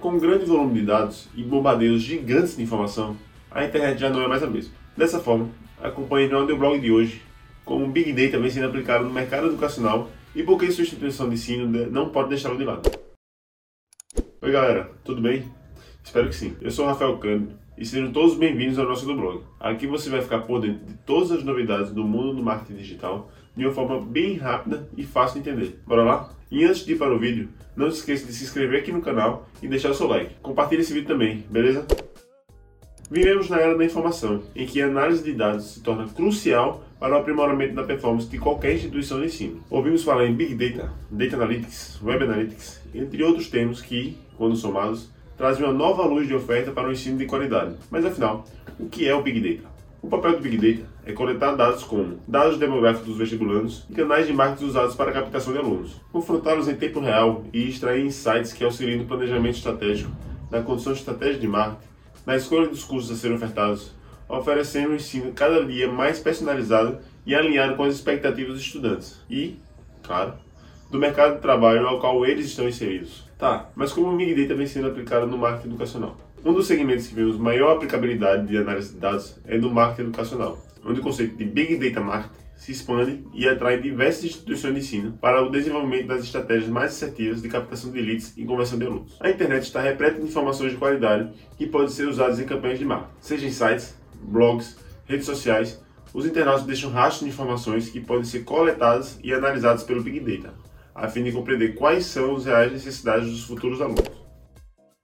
Com um grande volume de dados e bombardeios gigantes de informação, a internet já não é mais a mesma. Dessa forma, acompanhe no audioblog de hoje como o Big Data vem sendo aplicado no mercado educacional e por que sua instituição de ensino não pode deixá-lo de lado. Oi galera, tudo bem? Espero que sim. Eu sou Rafael Cândido e sejam todos bem-vindos ao nosso blog. Aqui você vai ficar por dentro de todas as novidades do mundo do marketing digital de uma forma bem rápida e fácil de entender. Bora lá? E antes de ir para o vídeo, não se esqueça de se inscrever aqui no canal e deixar o seu like. Compartilhe esse vídeo também, beleza? Vivemos na era da informação, em que a análise de dados se torna crucial para o aprimoramento da performance de qualquer instituição de ensino. Ouvimos falar em Big Data, Data Analytics, Web Analytics, entre outros termos que, quando somados, trazem uma nova luz de oferta para o ensino de qualidade. Mas afinal, o que é o Big Data? O papel do Big Data é coletar dados como dados demográficos dos vestibulandos e canais de marketing usados para a captação de alunos, confrontá-los em tempo real e extrair insights que auxiliem no planejamento estratégico, na condição de estratégia de marketing, na escolha dos cursos a serem ofertados, oferecendo um ensino cada dia mais personalizado e alinhado com as expectativas dos estudantes. E, claro, do mercado de trabalho ao qual eles estão inseridos. Tá, mas como o Big Data vem sendo aplicado no marketing educacional? Um dos segmentos que vemos maior aplicabilidade de análise de dados é do marketing educacional, onde o conceito de Big Data Marketing se expande e atrai diversas instituições de ensino para o desenvolvimento das estratégias mais assertivas de captação de leads e conversão de alunos. A internet está repleta de informações de qualidade que podem ser usadas em campanhas de marketing, seja em sites, blogs, redes sociais. Os internautas deixam rastros de informações que podem ser coletadas e analisadas pelo Big Data, a fim de compreender quais são as reais necessidades dos futuros alunos.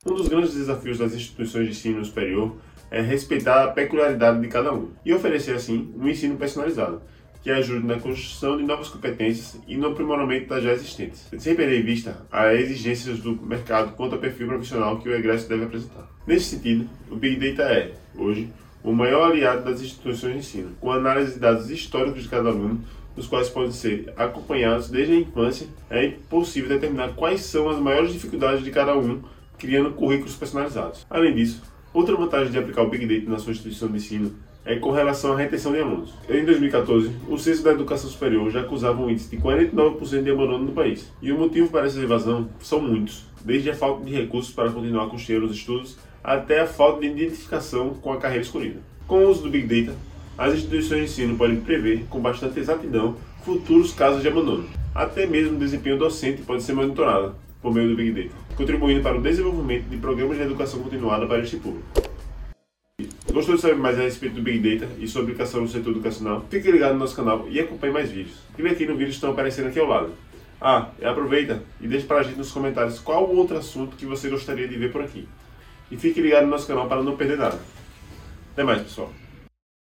Um dos grandes desafios das instituições de ensino superior é respeitar a peculiaridade de cada um e oferecer, assim, um ensino personalizado, que ajude na construção de novas competências e no aprimoramento das já existentes, sem perder em vista as exigências do mercado quanto ao perfil profissional que o egresso deve apresentar. Nesse sentido, o Big Data é, hoje, o maior aliado das instituições de ensino, com análise de dados históricos de cada aluno, os quais podem ser acompanhados desde a infância, é possível determinar quais são as maiores dificuldades de cada um criando currículos personalizados. Além disso, outra vantagem de aplicar o Big Data na sua instituição de ensino é com relação à retenção de alunos. Em 2014, o Censo da Educação Superior já acusava um índice de 49% de abandono no país. E o motivo para essa evasão são muitos, desde a falta de recursos para continuar com os estudos até a falta de identificação com a carreira escolhida. Com o uso do Big Data, as instituições de ensino podem prever com bastante exatidão futuros casos de abandono. Até mesmo o desempenho docente pode ser monitorado, por meio do Big Data, contribuindo para o desenvolvimento de programas de educação continuada para este público. Gostou de saber mais a respeito do Big Data e sua aplicação no setor educacional? Fique ligado no nosso canal e acompanhe mais vídeos. Clique aqui no vídeo que estão aparecendo aqui ao lado. Ah, e aproveita e deixe para a gente nos comentários qual outro assunto que você gostaria de ver por aqui. E fique ligado no nosso canal para não perder nada. Até mais, pessoal.